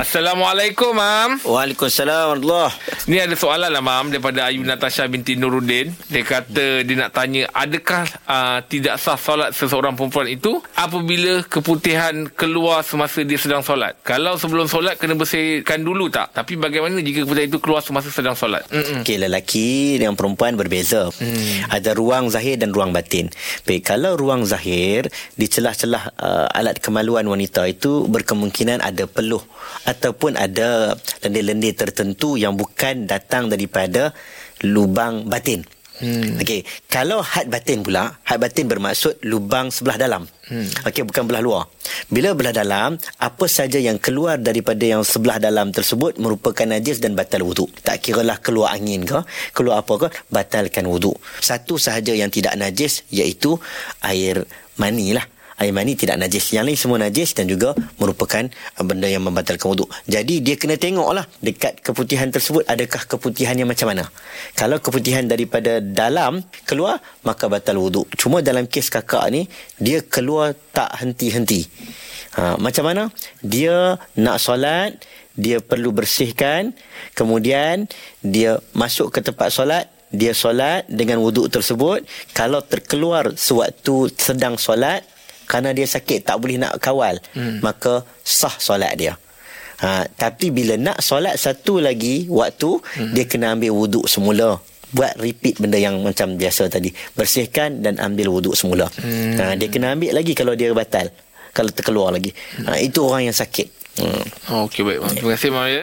Assalamualaikum, Mam. Waalaikumsalam warahmatullahi Ni ada soalan lah, Mam, daripada Ayu Natasha binti Nuruddin. Dia kata dia nak tanya, adakah uh, tidak sah solat seseorang perempuan itu apabila keputihan keluar semasa dia sedang solat? Kalau sebelum solat, kena bersihkan dulu tak? Tapi bagaimana jika keputihan itu keluar semasa sedang solat? Mm-mm. Okey, lelaki dengan perempuan berbeza. Hmm. Ada ruang zahir dan ruang batin. Baik, kalau ruang zahir di celah-celah uh, alat kemaluan wanita itu berkemungkinan ada peluh ataupun ada lendir-lendir tertentu yang bukan datang daripada lubang batin. Hmm. Okey, kalau had batin pula, had batin bermaksud lubang sebelah dalam. Hmm. Okey, bukan belah luar. Bila belah dalam, apa saja yang keluar daripada yang sebelah dalam tersebut merupakan najis dan batal wuduk. Tak kiralah keluar angin ke, keluar apa ke, batalkan wuduk. Satu sahaja yang tidak najis iaitu air mani lah air mani tidak najis. Yang lain semua najis dan juga merupakan uh, benda yang membatalkan wuduk. Jadi dia kena tengoklah dekat keputihan tersebut adakah keputihan yang macam mana. Kalau keputihan daripada dalam keluar maka batal wuduk. Cuma dalam kes kakak ni dia keluar tak henti-henti. Ha, macam mana? Dia nak solat, dia perlu bersihkan, kemudian dia masuk ke tempat solat, dia solat dengan wuduk tersebut. Kalau terkeluar sewaktu sedang solat, kerana dia sakit tak boleh nak kawal hmm. maka sah solat dia ha, tapi bila nak solat satu lagi waktu hmm. dia kena ambil wuduk semula buat repeat benda yang macam biasa tadi bersihkan dan ambil wuduk semula hmm. ha, dia kena ambil lagi kalau dia batal kalau terkeluar lagi hmm. ha, itu orang yang sakit hmm. Okey baik terima kasih Maya